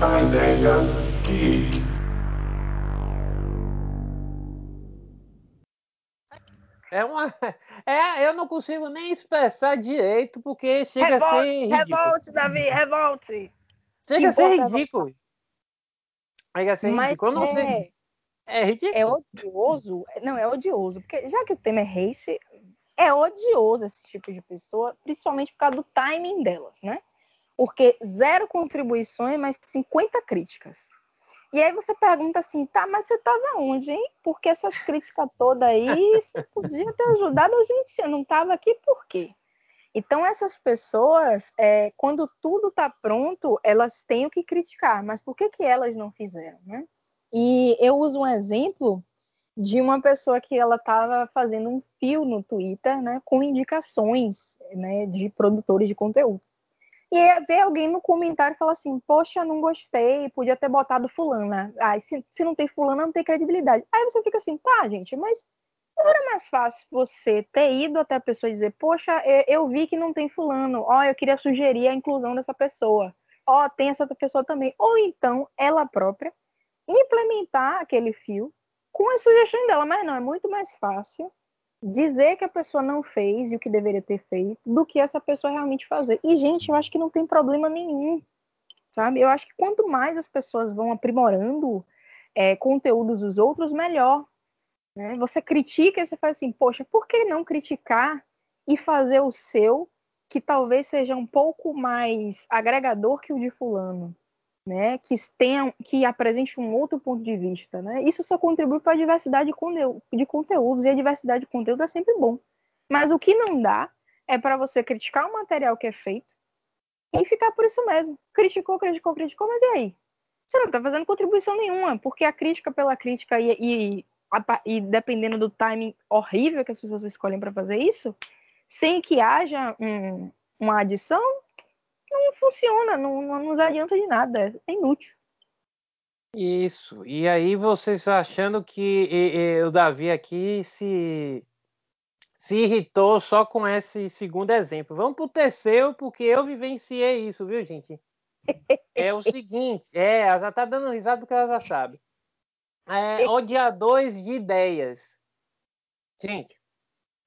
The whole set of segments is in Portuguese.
A ideia que É uma. É, eu não consigo nem expressar direito, porque chega revolte, a ser ridículo. revolte, Davi, revolte. Chega a ser importa, ridículo. Chega a ser Mas ridículo. Eu não sei. É, ridículo. é odioso. Não, é odioso. Porque já que o tema é hate, é odioso esse tipo de pessoa, principalmente por causa do timing delas, né? Porque zero contribuições, mas 50 críticas. E aí você pergunta assim, tá, mas você tava onde, hein? Porque essas críticas todas aí, você podia ter ajudado a gente, eu não tava aqui por quê? Então essas pessoas, é, quando tudo tá pronto, elas têm o que criticar, mas por que que elas não fizeram, né? E eu uso um exemplo de uma pessoa que ela estava fazendo um fio no Twitter, né, com indicações, né, de produtores de conteúdo. E aí vê alguém no comentário e fala assim, poxa, não gostei, podia ter botado fulana. Ai, se, se não tem fulana, não tem credibilidade. Aí você fica assim, tá, gente, mas não era mais fácil você ter ido até a pessoa e dizer, poxa, eu, vi que não tem fulano, ó, eu queria sugerir a inclusão dessa pessoa. Ó, tem essa pessoa também. Ou então, ela própria, implementar aquele fio com as sugestões dela, mas não, é muito mais fácil dizer que a pessoa não fez e o que deveria ter feito do que essa pessoa realmente fazer. E, gente, eu acho que não tem problema nenhum, sabe? Eu acho que quanto mais as pessoas vão aprimorando é, conteúdos dos outros, melhor. Né? Você critica e você faz assim, poxa, por que não criticar e fazer o seu, que talvez seja um pouco mais agregador que o de fulano? Né, que tenha, que apresente um outro ponto de vista, né? Isso só contribui para a diversidade de, conteúdo, de conteúdos e a diversidade de conteúdo é sempre bom. Mas o que não dá é para você criticar o material que é feito e ficar por isso mesmo. Criticou, criticou, criticou, mas e aí? Você não está fazendo contribuição nenhuma, porque a crítica pela crítica e, e, e dependendo do timing horrível que as pessoas escolhem para fazer isso, sem que haja um, uma adição, não funciona, não, não nos adianta de nada, é inútil. Isso. E aí vocês achando que e, e, o Davi aqui se se irritou só com esse segundo exemplo. Vamos pro terceiro, porque eu vivenciei isso, viu, gente? É o seguinte, é, ela já tá dando risada porque ela já sabe. É, odiadores de ideias. Gente,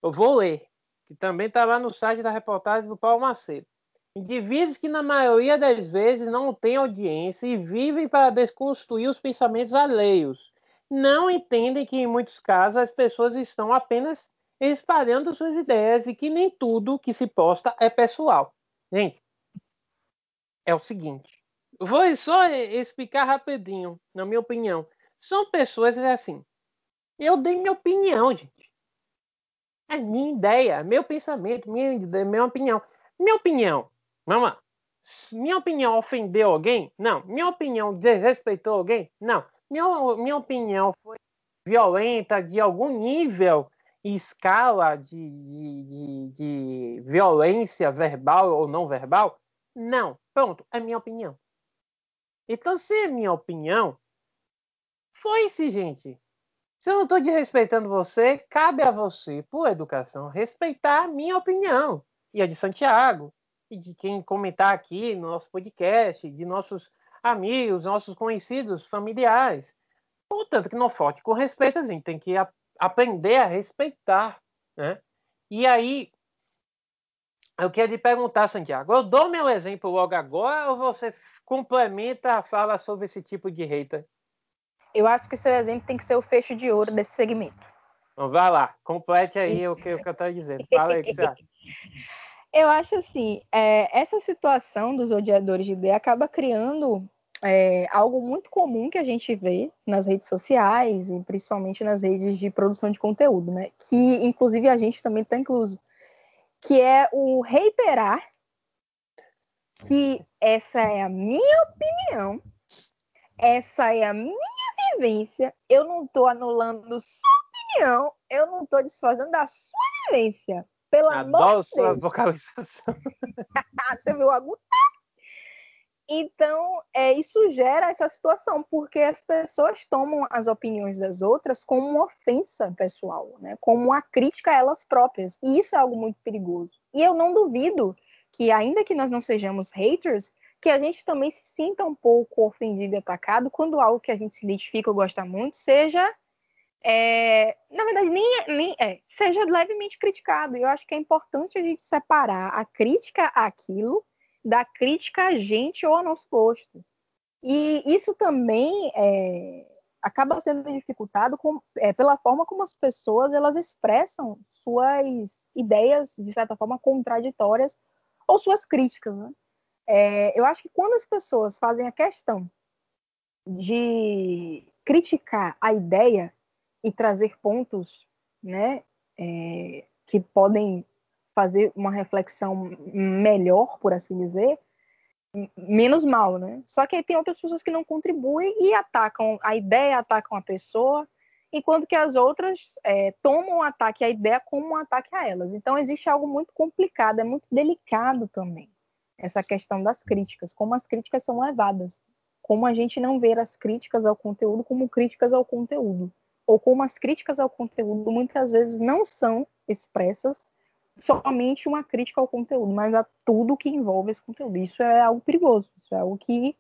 eu vou ler, que também tá lá no site da reportagem do Paulo Macedo. Indivíduos que, na maioria das vezes, não têm audiência e vivem para desconstruir os pensamentos alheios. Não entendem que, em muitos casos, as pessoas estão apenas espalhando suas ideias e que nem tudo que se posta é pessoal. Gente, é o seguinte. Vou só explicar rapidinho, na minha opinião. São pessoas assim. Eu dei minha opinião, gente. É minha ideia, meu pensamento, minha, minha opinião. Minha opinião Vamos lá. Minha opinião ofendeu alguém? Não. Minha opinião desrespeitou alguém? Não. Minha, minha opinião foi violenta de algum nível e escala de, de, de, de, violência verbal ou não verbal? Não. Pronto, é minha opinião. Então, se é minha opinião, foi-se, gente. Se eu não estou desrespeitando você, cabe a você, por educação, respeitar a minha opinião e a de Santiago de quem comentar aqui no nosso podcast, de nossos amigos, nossos conhecidos, familiares. Portanto, que não falte com respeito, a gente tem que a, aprender a respeitar. Né? E aí, eu quero te perguntar, Santiago, eu dou meu exemplo logo agora ou você complementa a fala sobre esse tipo de hater? Eu acho que seu exemplo tem que ser o fecho de ouro desse segmento. Então, vai lá, complete aí o que, o que eu estou dizendo. Fala aí o que você acha. Eu acho assim, é, essa situação dos odiadores de ideia acaba criando é, algo muito comum que a gente vê nas redes sociais e principalmente nas redes de produção de conteúdo, né? Que inclusive a gente também está incluso, que é o reiterar que essa é a minha opinião, essa é a minha vivência, eu não estou anulando sua opinião, eu não estou desfazendo da sua vivência. Pelo amor de sua vocalização. Você viu algo? Então, é, isso gera essa situação, porque as pessoas tomam as opiniões das outras como uma ofensa pessoal, né? como uma crítica a elas próprias. E isso é algo muito perigoso. E eu não duvido que, ainda que nós não sejamos haters, que a gente também se sinta um pouco ofendido e atacado quando algo que a gente se identifica ou gosta muito seja é, na verdade, nem, nem é, seja levemente criticado. Eu acho que é importante a gente separar a crítica àquilo da crítica a gente ou ao nosso gosto. E isso também é, acaba sendo dificultado com, é, pela forma como as pessoas elas expressam suas ideias, de certa forma, contraditórias ou suas críticas. Né? É, eu acho que quando as pessoas fazem a questão de criticar a ideia e trazer pontos né, é, que podem fazer uma reflexão melhor, por assim dizer, menos mal, né? Só que aí tem outras pessoas que não contribuem e atacam a ideia, atacam a pessoa, enquanto que as outras é, tomam o ataque à ideia como um ataque a elas. Então existe algo muito complicado, é muito delicado também essa questão das críticas, como as críticas são levadas, como a gente não ver as críticas ao conteúdo como críticas ao conteúdo, ou como as críticas ao conteúdo muitas vezes não são expressas somente uma crítica ao conteúdo, mas a tudo que envolve esse conteúdo. Isso é algo perigoso, isso é algo que,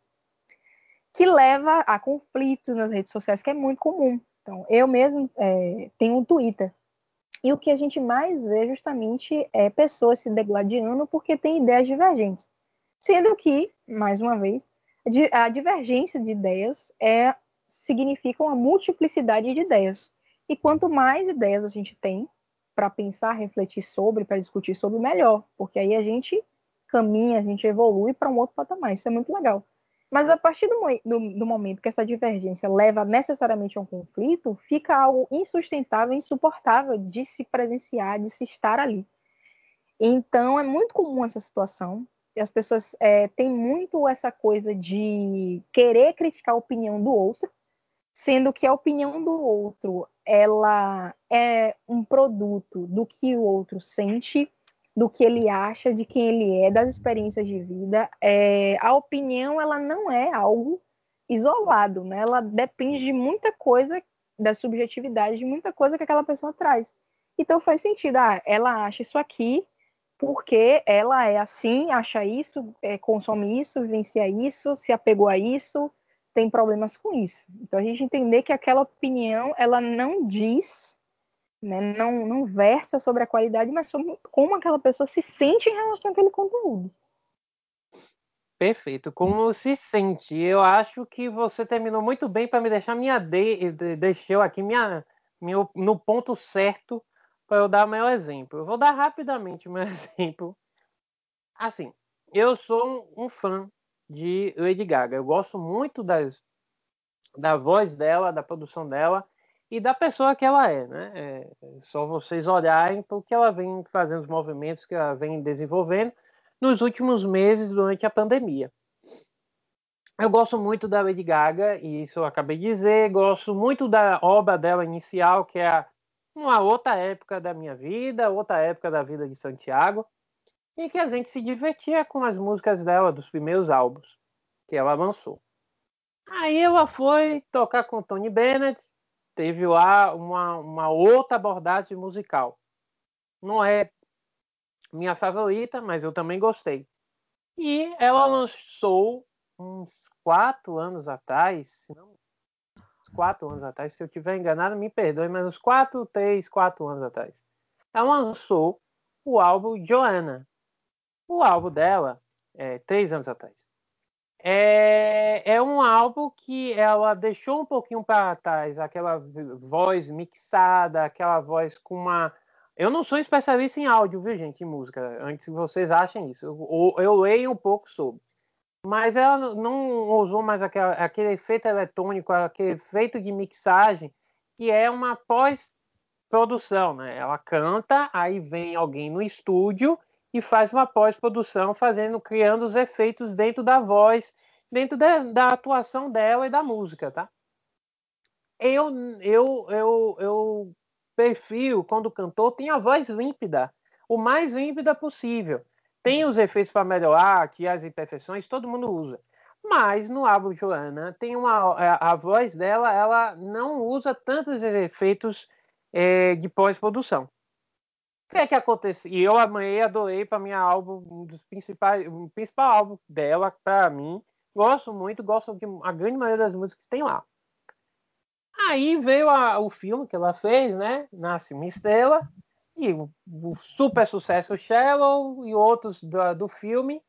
que leva a conflitos nas redes sociais, que é muito comum. Então, eu mesmo é, tenho um Twitter. E o que a gente mais vê justamente é pessoas se degladiando porque têm ideias divergentes. Sendo que, mais uma vez, a divergência de ideias é, significa uma multiplicidade de ideias. E quanto mais ideias a gente tem, para pensar, refletir sobre, para discutir sobre, melhor, porque aí a gente caminha, a gente evolui para um outro patamar. Isso é muito legal. Mas a partir do, do, do, momento que essa divergência leva necessariamente a um conflito, fica algo insustentável, insuportável de se presenciar, de se estar ali. Então é muito comum essa situação. E as pessoas é, têm muito essa coisa de querer criticar a opinião do outro, sendo que a opinião do outro ela é um produto do que o outro sente, do que ele acha, de quem ele é, das experiências de vida. É, a opinião ela não é algo isolado, né? Ela depende de muita coisa da subjetividade, de muita coisa que aquela pessoa traz. Então faz sentido, ah, ela acha isso aqui porque ela é assim, acha isso, é, consome isso, vivencia isso, se apegou a isso, tem problemas com isso. Então a gente entender que aquela opinião ela não diz, né, não, não versa sobre a qualidade, mas sobre como aquela pessoa se sente em relação àquele conteúdo. Perfeito. Como se sente? Eu acho que você terminou muito bem para me deixar minha de, deixou aqui minha, minha no ponto certo para eu dar o meu exemplo. Eu vou dar rapidamente o meu exemplo. Assim, eu sou um fã de Lady Gaga. Eu gosto muito das, da voz dela, da produção dela e da pessoa que ela é, né? É só vocês olharem para o que ela vem fazendo, os movimentos que ela vem desenvolvendo nos últimos meses durante a pandemia. Eu gosto muito da Lady Gaga, e isso eu acabei de dizer. Gosto muito da obra dela inicial, que é uma outra época da minha vida, outra época da vida de Santiago em que a gente se divertia com as músicas dela, dos primeiros álbuns que ela lançou. Aí ela foi tocar com Tony Bennett, teve lá uma, uma outra abordagem musical. Não é minha favorita, mas eu também gostei. E ela lançou uns quatro anos atrás, não, quatro anos atrás, se eu tiver enganado, me perdoe, mas uns quatro, três, quatro anos atrás, ela lançou o álbum Joanna, o álbum dela, é, três anos atrás, é, é um álbum que ela deixou um pouquinho para trás aquela voz mixada, aquela voz com uma. Eu não sou especialista em áudio, viu, gente, em música, antes que vocês achem isso. Eu, eu leio um pouco sobre. Mas ela não usou mais aquela, aquele efeito eletrônico, aquele efeito de mixagem, que é uma pós-produção, né? Ela canta, aí vem alguém no estúdio e faz uma pós-produção, fazendo, criando os efeitos dentro da voz, dentro da, da, atuação dela e da música, tá? Eu, eu, eu, eu prefiro quando o cantor tem a voz límpida, o mais límpida possível. Tem os efeitos para melhorar, que as imperfeições todo mundo usa. Mas no álbum Joana tem uma a, a voz dela, ela não usa tantos efeitos é, de pós-produção. Que é que acontece? E eu amei, adorei para minha álbum, um dos principais, o principal álbum dela para mim. Gosto muito, gosto de a grande maioria das músicas que tem lá. Aí veio a, o filme que ela fez, né? Nasce uma estrela e o, o super sucesso Shallow e outros do, do filme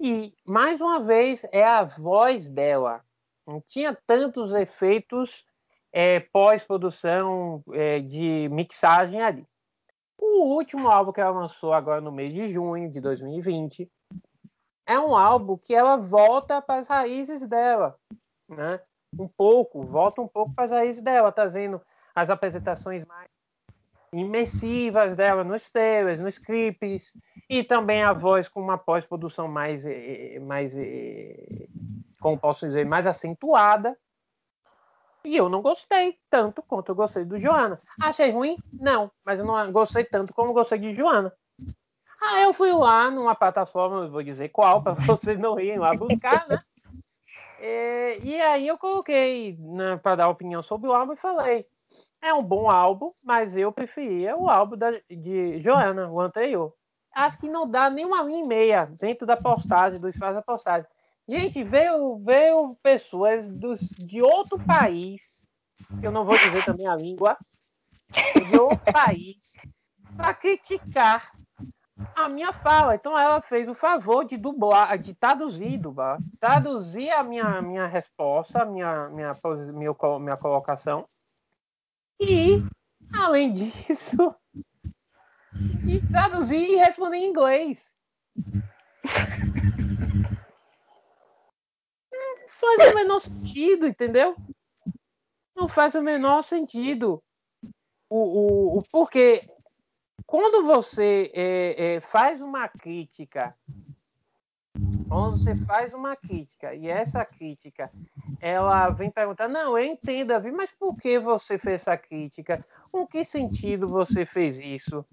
e mais uma vez é a voz dela. Não tinha tantos efeitos é, pós-produção é, de mixagem ali. O último álbum que ela lançou agora no mês de junho de 2020 é um álbum que ela volta para as raízes dela, né? Um pouco, volta um pouco para as raízes dela, trazendo as apresentações mais imersivas dela nos trailers, nos clipes, e também a voz com uma pós-produção mais, eh, eh, mais, eh, como posso dizer, mais acentuada. E eu não gostei tanto quanto eu gostei do Joana. Achei ruim? Não, mas eu não gostei tanto como gostei de Joana. Aí eu fui lá numa plataforma, vou dizer qual, para vocês não irem lá buscar, né? E, e aí eu coloquei né, para dar opinião sobre o álbum e falei: é um bom álbum, mas eu preferia o álbum da, de Joana, o anterior. Acho que não dá nem uma linha e meia dentro da postagem, do espaço da postagem. Gente, veio, veio pessoas dos, de outro país, eu não vou dizer também a língua, de outro país, para criticar a minha fala. Então ela fez o favor de dublar, de traduzir, dublar, traduzir a minha, minha resposta, a minha, minha, minha, minha colocação e, além disso, de traduzir e responder em inglês. Faz o menor sentido, entendeu? Não faz o menor sentido. O, o, o porque quando você é, é, faz uma crítica quando você faz uma crítica e essa crítica ela vem perguntar, não, eu entendo, Davi, mas por que você fez essa crítica? Com que sentido você fez isso?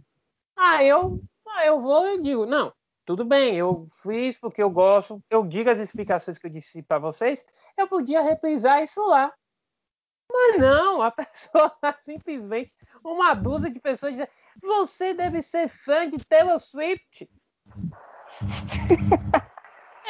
Ah, eu, ah, eu vou e digo, não, tudo bem, eu fiz porque eu gosto, eu digo as explicações que eu disse para vocês, eu podia reprisar isso lá. Mas não, a pessoa simplesmente, uma dúzia de pessoas você deve ser fã de Taylor Swift.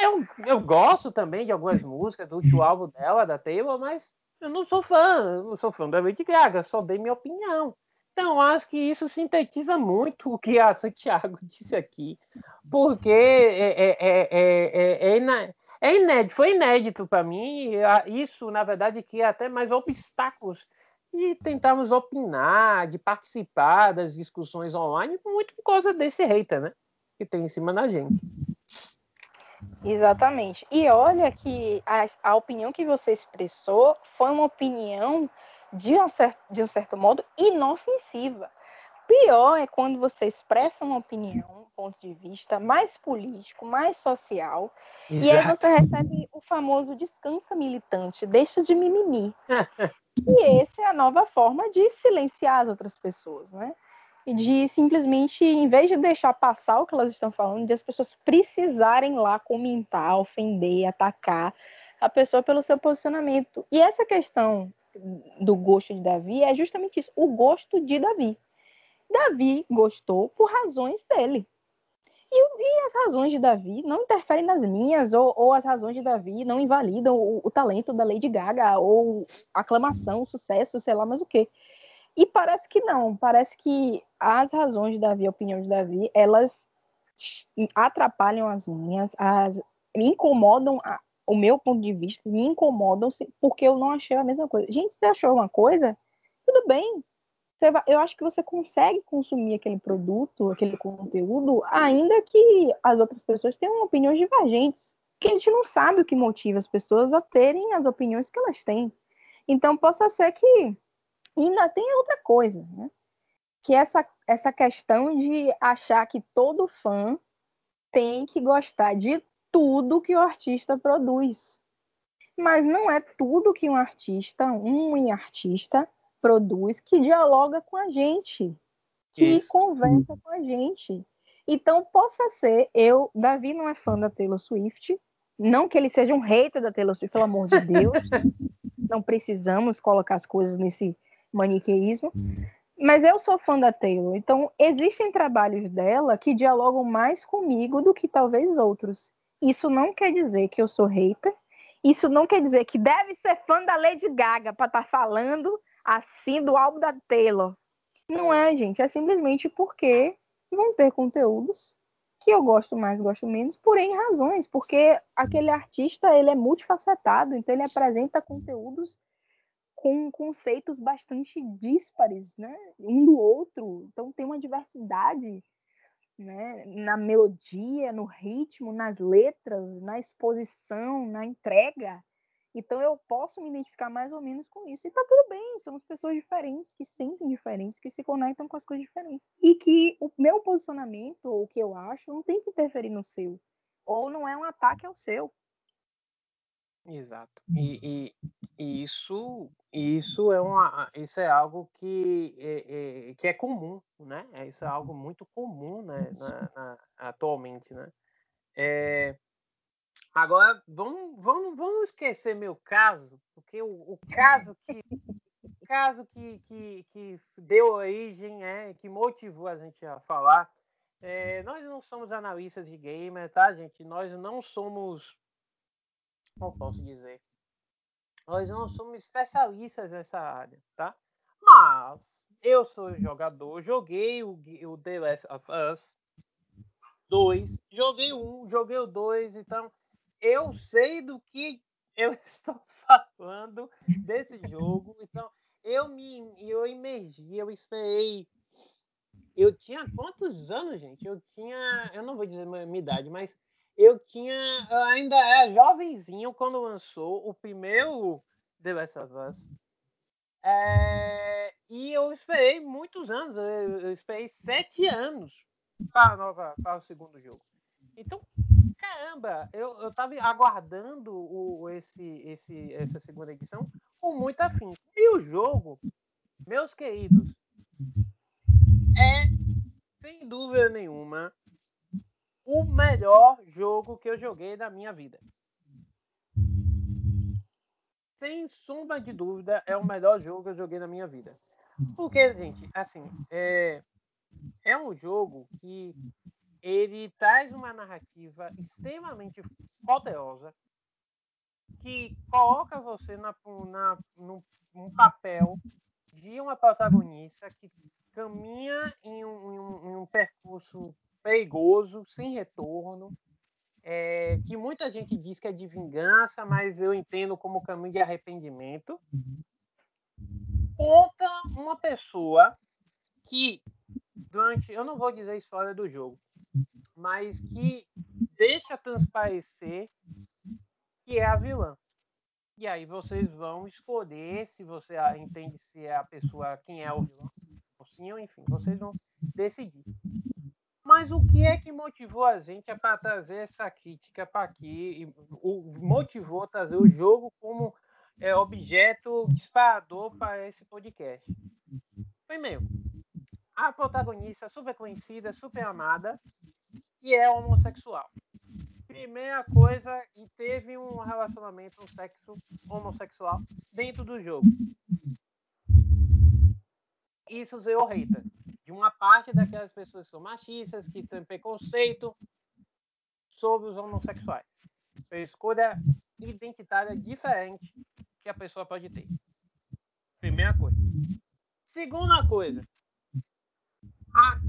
Eu, eu gosto também de algumas músicas do último álbum dela, da Taylor, mas eu não sou fã, não sou fã da Lady Gaga, só dei minha opinião. Então, acho que isso sintetiza muito o que a Santiago disse aqui, porque é, é, é, é inédito, foi inédito para mim. Isso, na verdade, cria até mais obstáculos de tentarmos opinar, de participar das discussões online, muito por causa desse hater, né? Que tem em cima da gente. Exatamente. E olha que a, a opinião que você expressou foi uma opinião, de um, certo, de um certo modo, inofensiva. Pior é quando você expressa uma opinião, um ponto de vista mais político, mais social, Exato. e aí você recebe o famoso descansa militante, deixa de mimimi. e essa é a nova forma de silenciar as outras pessoas, né? de simplesmente, em vez de deixar passar o que elas estão falando, de as pessoas precisarem lá comentar, ofender, atacar a pessoa pelo seu posicionamento. E essa questão do gosto de Davi é justamente isso, o gosto de Davi. Davi gostou por razões dele. E, e as razões de Davi não interferem nas minhas, ou, ou as razões de Davi não invalidam o, o talento da Lady Gaga, ou aclamação, sucesso, sei lá mais o quê. E parece que não, parece que as razões de Davi, a opinião de Davi, elas atrapalham as minhas, as, me incomodam o meu ponto de vista, me incomodam porque eu não achei a mesma coisa. Gente, você achou uma coisa? Tudo bem. Vai, eu acho que você consegue consumir aquele produto, aquele conteúdo, ainda que as outras pessoas tenham opiniões divergentes. Porque a gente não sabe o que motiva as pessoas a terem as opiniões que elas têm. Então, possa ser que ainda tem outra coisa, né? Que essa, essa questão de achar que todo fã tem que gostar de tudo que o artista produz. Mas não é tudo que um artista, um artista, produz que dialoga com a gente, que Isso. conversa com a gente. Então, possa ser, eu, Davi não é fã da Taylor Swift, Não que ele seja um hater da Taylor Swift, pelo amor de Deus. não precisamos colocar as coisas nesse maniqueísmo. Mas eu sou fã da Taylor, então existem trabalhos dela que dialogam mais comigo do que talvez outros. Isso não quer dizer que eu sou hater, isso não quer dizer que deve ser fã da Lady Gaga para estar tá falando assim do álbum da Taylor. Não é, gente, é simplesmente porque vão ter conteúdos que eu gosto mais, gosto menos, por em razões, porque aquele artista ele é multifacetado, então ele apresenta conteúdos com conceitos bastante díspares, né? Um do outro. Então tem uma diversidade né? na melodia, no ritmo, nas letras, na exposição, na entrega. Então eu posso me identificar mais ou menos com isso. E tá tudo bem, somos pessoas diferentes, que sentem diferentes, que se conectam com as coisas diferentes. E que o meu posicionamento, ou o que eu acho, não tem que interferir no seu. Ou não é um ataque ao seu. Exato. E, e, e isso, isso é uma, isso é algo que é, é, que é comum, né? É, isso é algo muito comum, né? Na, na, atualmente, né? É, agora vamos, vamos, vamos esquecer meu caso, porque o, o caso que o caso que, que, que deu origem, é, que motivou a gente a falar. Nós não somos analistas de gamer, tá, gente? Nós não somos como posso dizer? Nós não somos especialistas nessa área, tá? Mas eu sou jogador, joguei o, o The Last of Us 2, joguei o 1, joguei o 2, então eu sei do que eu estou falando desse jogo. Então eu me eu emergi, eu esperei. Eu tinha quantos anos, gente? Eu tinha, eu não vou dizer minha idade, mas eu tinha. Eu ainda era jovenzinho quando lançou o primeiro The Last of Us. É, e eu esperei muitos anos, eu, esperei sete anos para, nova, para o segundo jogo. Então, caramba, eu, eu tava aguardando o, esse, esse, essa segunda edição com muito afim. E o jogo, meus queridos, é, sem dúvida nenhuma, o melhor jogo que eu joguei na minha vida. Sem sombra de dúvida, é o melhor jogo que eu joguei na minha vida. Porque, gente, assim, é, é um jogo que ele traz uma narrativa extremamente poderosa que coloca você na, na, num, num papel de uma protagonista que caminha em um, em um, em um percurso perigoso, sem retorno, é, que muita gente diz que é de vingança, mas eu entendo como caminho de arrependimento. Conta uma pessoa que, durante, eu não vou dizer a história do jogo, mas que deixa transparecer que é a vilã. E aí vocês vão escolher se você entende se é a pessoa, quem é o vilão, ou sim, ou enfim, vocês vão decidir. Mas o que é que motivou a gente para trazer essa crítica para aqui? O, motivou trazer o jogo como é, objeto disparador para esse podcast? Primeiro, a protagonista super conhecida, super amada, e é homossexual. Primeira coisa, e teve um relacionamento, um sexo homossexual dentro do jogo. Isso zerou hater de uma parte daquelas pessoas que são machistas, que têm preconceito sobre os homossexuais. É uma escolha identitária diferente que a pessoa pode ter. Primeira coisa. Segunda coisa. A,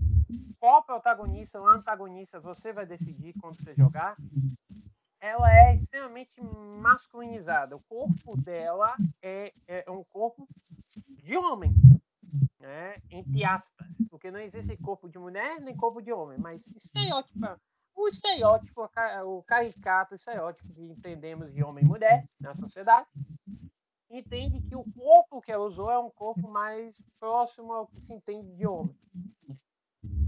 qual protagonista ou antagonista você vai decidir quando você jogar? Ela é extremamente masculinizada. O corpo dela é, é um corpo de homem né? entre aspas, porque não existe corpo de mulher nem corpo de homem, mas estereótipo, o estereótipo, o caricato, o estereótipo que entendemos de homem e mulher na sociedade, entende que o corpo que ela usou é um corpo mais próximo ao que se entende de homem.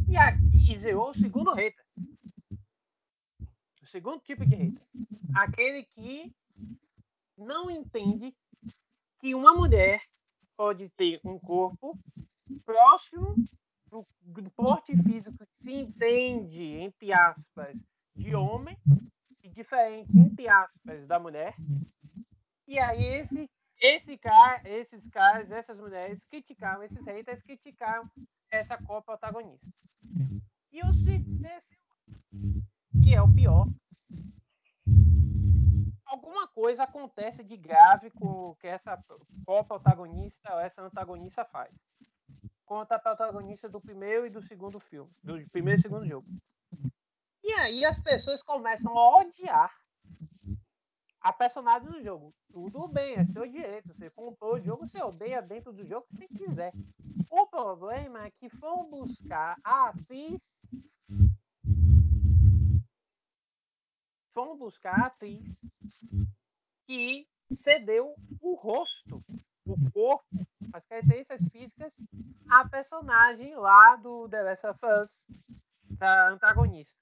E, aqui, e zerou o segundo hater. O segundo tipo de hater. Aquele que não entende que uma mulher pode ter um corpo próximo do, do porte físico que se entende, entre aspas, de homem, e diferente, entre aspas, da mulher. E aí esse, esse cara, esses caras, essas mulheres criticaram, esses haters criticaram essa Copa protagonista. E o terceiro, que é o pior, alguma coisa acontece de grave com o que essa co-protagonista ou essa antagonista faz. Conta a protagonista do primeiro e do segundo filme, do primeiro e segundo jogo. E aí as pessoas começam a odiar a personagem do jogo. Tudo bem, é seu direito. Você comprou o jogo, você odeia dentro do jogo se quiser. O problema é que foram buscar a atriz. Foram buscar a atriz que cedeu o rosto, o corpo, as características físicas à personagem lá do The Last of Us, da antagonista.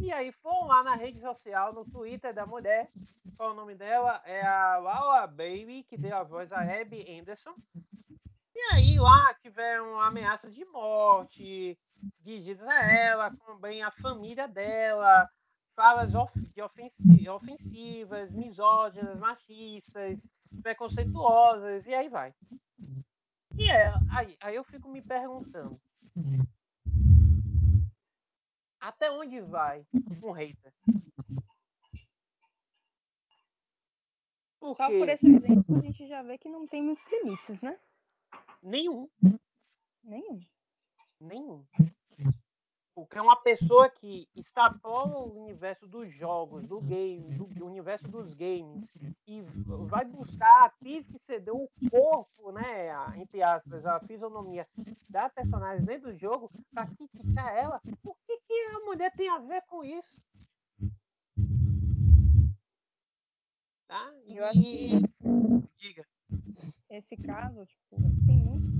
E aí foram lá na rede social, no Twitter da mulher, qual o nome dela? É a Laura Bailey, que deu a voz a Abby Anderson. E aí lá tiveram ameaças de morte dirigidas a ela, também a família dela, falas de ofensivas, misóginas, machistas, preconceituosas, e aí vai. E é, aí, aí eu fico me perguntando. Até onde vai um hater? Por Só por esse exemplo a gente já vê que não tem muitos limites, né? Nenhum. Nenhum. Nenhum. Porque é uma pessoa que extrapola o universo dos jogos, do game, do universo dos games, e vai buscar a atriz que cedeu o corpo, né, a, entre aspas, a fisionomia da personagem dentro do jogo, para criticar ela. Por que, que a mulher tem a ver com isso? Tá? E, eu acho que. Diga. Esse caso, tipo, tem muito.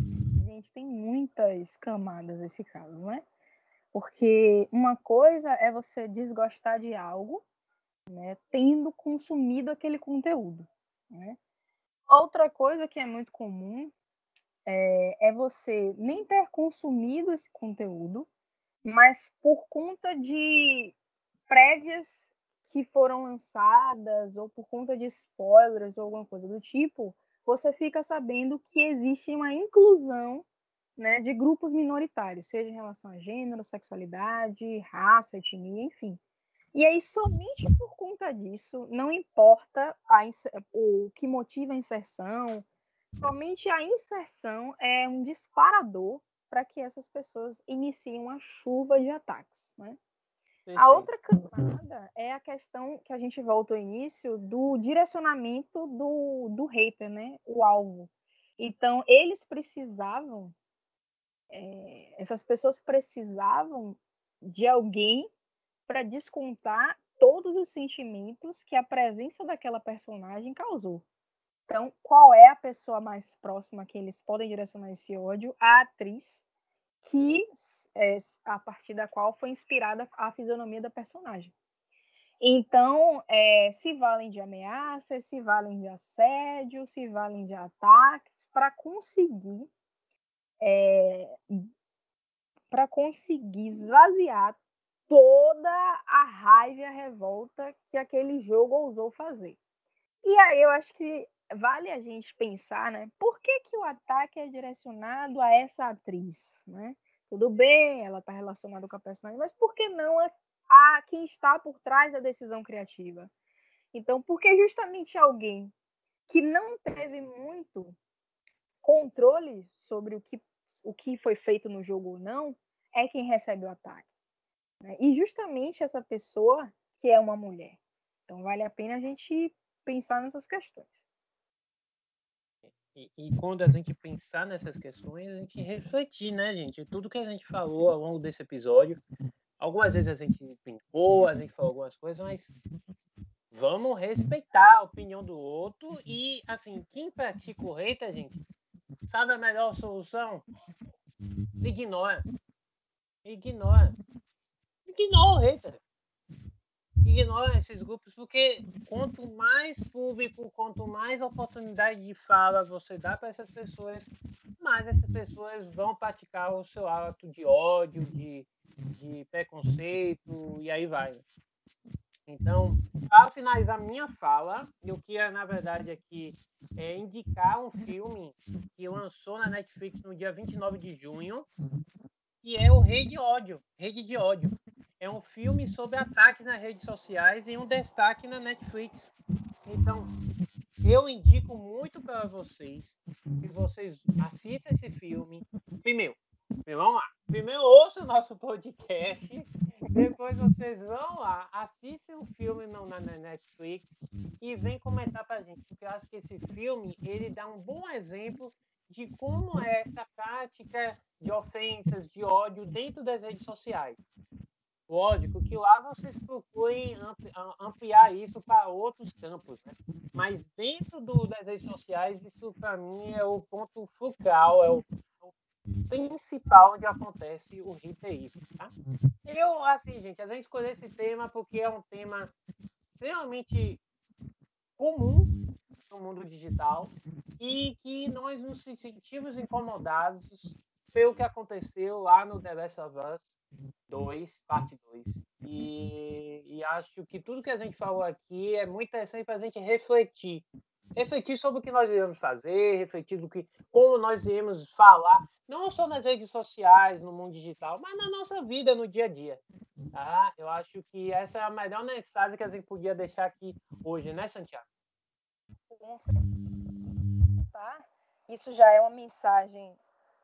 Gente, tem muitas camadas esse caso, né? Porque uma coisa é você desgostar de algo, né, tendo consumido aquele conteúdo. Né? Outra coisa que é muito comum é, é você nem ter consumido esse conteúdo, mas por conta de prévias que foram lançadas, ou por conta de spoilers ou alguma coisa do tipo, você fica sabendo que existe uma inclusão né, de grupos minoritários, seja em relação a gênero, sexualidade, raça, etnia, enfim. E aí, somente por conta disso, não importa a, o que motiva a inserção, somente a inserção é um disparador para que essas pessoas iniciem uma chuva de ataques. Né? A outra camada é a questão que a gente volta ao início do direcionamento do, do hater, né? o alvo. Então, eles precisavam é, essas pessoas precisavam de alguém para descontar todos os sentimentos que a presença daquela personagem causou. Então, qual é a pessoa mais próxima que eles podem direcionar esse ódio? A atriz que é, a partir da qual foi inspirada a fisionomia da personagem. Então, é, se valem de ameaças, se valem de assédio, se valem de ataques para conseguir é, para conseguir esvaziar toda a raiva e a revolta que aquele jogo ousou fazer. E aí eu acho que vale a gente pensar, né? Por que, que o ataque é direcionado a essa atriz, né? Tudo bem, ela está relacionada com a personagem, mas por que não a, a quem está por trás da decisão criativa? Então, porque justamente alguém que não teve muito controle sobre o que o que foi feito no jogo ou não, é quem recebe o ataque. Né? E justamente essa pessoa que é uma mulher. Então vale a pena a gente pensar nessas questões. E, e, quando a gente pensar nessas questões, a gente refletir, né, gente? Tudo que a gente falou ao longo desse episódio. Algumas vezes a gente brincou, a gente falou algumas coisas, mas vamos respeitar a opinião do outro e, assim, quem pratica o hater, gente, Sabe a melhor solução? Ignora. Ignora. Ignora o hater. Ignora esses grupos, porque quanto mais público, quanto mais oportunidade de fala você dá para essas pessoas, mais essas pessoas vão praticar o seu ato de ódio, de, de preconceito, e aí vai. Então, para finalizar minha fala, eu queria, na verdade, aqui é, indicar um filme que lançou na Netflix no dia 29 de junho, que é o Rede de Ódio. Rede de Ódio. É um filme sobre ataques nas redes sociais e um destaque na Netflix. Então, eu indico muito para vocês que vocês assistam esse filme. Primeiro, vamos lá. Primeiro ouça o nosso podcast. Depois vocês vão lá, assistem o filme no, na, na Netflix e vem comentar pra gente. Porque eu acho que esse filme ele dá um bom exemplo de como é essa prática de ofensas, de ódio dentro das redes sociais. Lógico que lá vocês procurem ampliar isso para outros campos, né? mas dentro do, das redes sociais, isso para mim é o ponto focal, é o principal onde acontece o hate tá? Eu, assim, gente, a gente escolheu esse tema porque é um tema extremamente comum no mundo digital e que nós nos sentimos incomodados pelo que aconteceu lá no The Last of Us 2, parte 2. E, e acho que tudo que a gente falou aqui é muito interessante para a gente refletir. Refletir sobre o que nós iremos fazer, refletir do que, como nós iremos falar, não só nas redes sociais, no mundo digital, mas na nossa vida, no dia a dia. Tá? Eu acho que essa é a melhor mensagem que a gente podia deixar aqui hoje, né, Santiago? Tá? Isso já é uma mensagem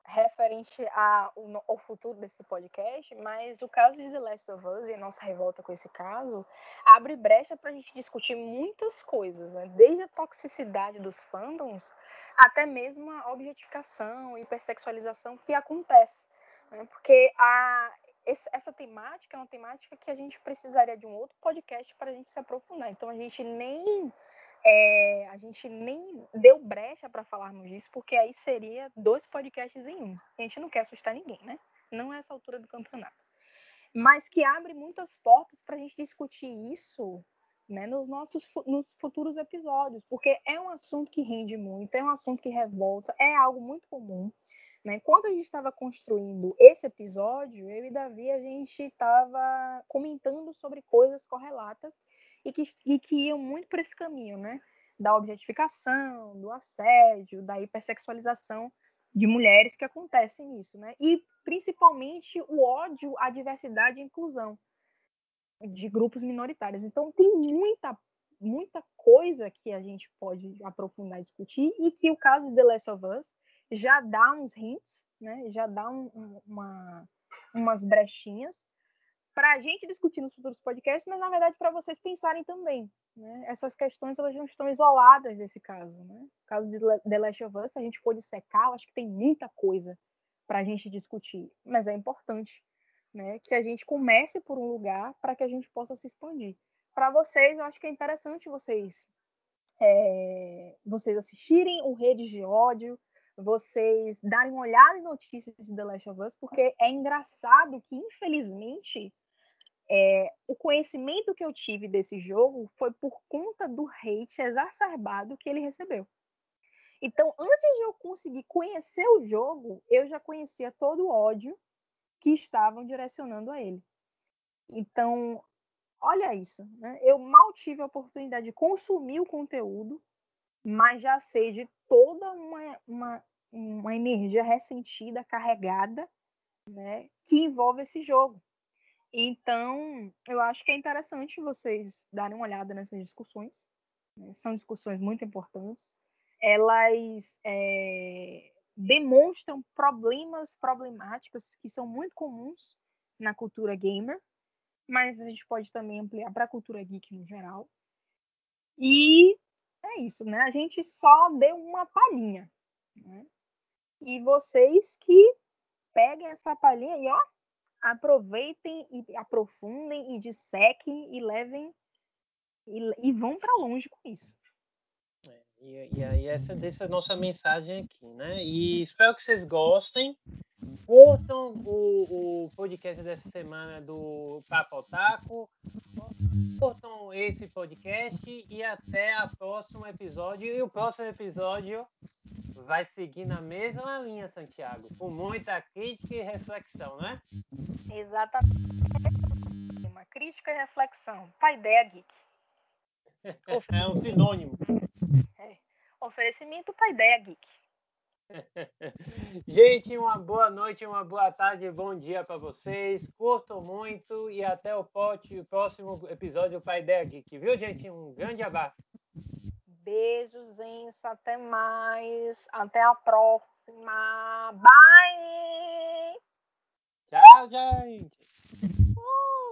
referente ao, futuro desse podcast, mas o caso de The Last of Us e a nossa revolta com esse caso abre brecha para a gente discutir muitas coisas, né? desde a toxicidade dos fandoms até mesmo a objetificação e hipersexualização que acontece. Né? Porque a, essa temática é uma temática que a gente precisaria de um outro podcast para a gente se aprofundar. Então a gente nem é, a gente nem deu brecha para falarmos disso, porque aí seria dois podcasts em um. A gente não quer assustar ninguém, né? Não é essa altura do campeonato. Mas que abre muitas portas para a gente discutir isso né, nos nossos nos futuros episódios, porque é um assunto que rende muito, é um assunto que revolta, é algo muito comum. Né? Enquanto a gente estava construindo esse episódio, eu e Davi, a gente estava comentando sobre coisas correlatas e que, e que iam muito por esse caminho, né? Da objetificação, do assédio, da hipersexualização de mulheres que acontecem nisso, né? E principalmente o ódio à diversidade e inclusão de grupos minoritários. Então tem muita muita coisa que a gente pode aprofundar e discutir e que o caso de The Last of Us já dá uns hints, né? Já dá um, uma, umas brechinhas para a gente discutir nos futuros podcasts, mas na verdade para vocês pensarem também. Né? Essas questões elas não estão isoladas desse caso. Né? Caso de The Last of Us, a gente pôde secar, acho que tem muita coisa para a gente discutir, mas é importante né, que a gente comece por um lugar para que a gente possa se expandir. Para vocês, eu acho que é interessante vocês é, vocês assistirem o Redes de Ódio, vocês darem uma olhada em notícias de The Last of Us, porque é engraçado que, infelizmente, é, o conhecimento que eu tive desse jogo foi por conta do hate exacerbado que ele recebeu. Então, antes de eu conseguir conhecer o jogo, eu já conhecia todo o ódio que estavam direcionando a ele. Então, olha isso. Né? Eu mal tive a oportunidade de consumir o conteúdo, mas já sei de toda uma, uma, uma energia ressentida, carregada, né, que envolve esse jogo. Então, eu acho que é interessante vocês darem uma olhada nessas discussões. Né? São discussões muito importantes. Elas é, demonstram problemas, problemáticas que são muito comuns na cultura gamer, mas a gente pode também ampliar para a cultura geek no geral. E é isso, né? A gente só deu uma palhinha. Né? E vocês que peguem essa palhinha e ó, aproveitem e aprofundem e dissequem e levem e, e vão para longe com isso. É, e, e, aí essa dessa nossa mensagem aqui, né? E espero que vocês gostem. Curtam o, o podcast dessa semana do Papo Otaku. Curtam esse podcast e até o próximo episódio. E o próximo episódio vai seguir na mesma linha, Santiago, com muita crítica e reflexão, né? Exatamente. Uma crítica e reflexão. Paideia Geek. É um sinônimo. Oferecimento Paideia Geek. Gente, uma boa noite, uma boa tarde, bom dia para vocês. Curtam muito e até o pote, o próximo episódio do Paideia Geek, viu, gente? Um grande abraço. Beijos, gente. Até mais. Até a próxima. Bye! Tchau, gente! Uh!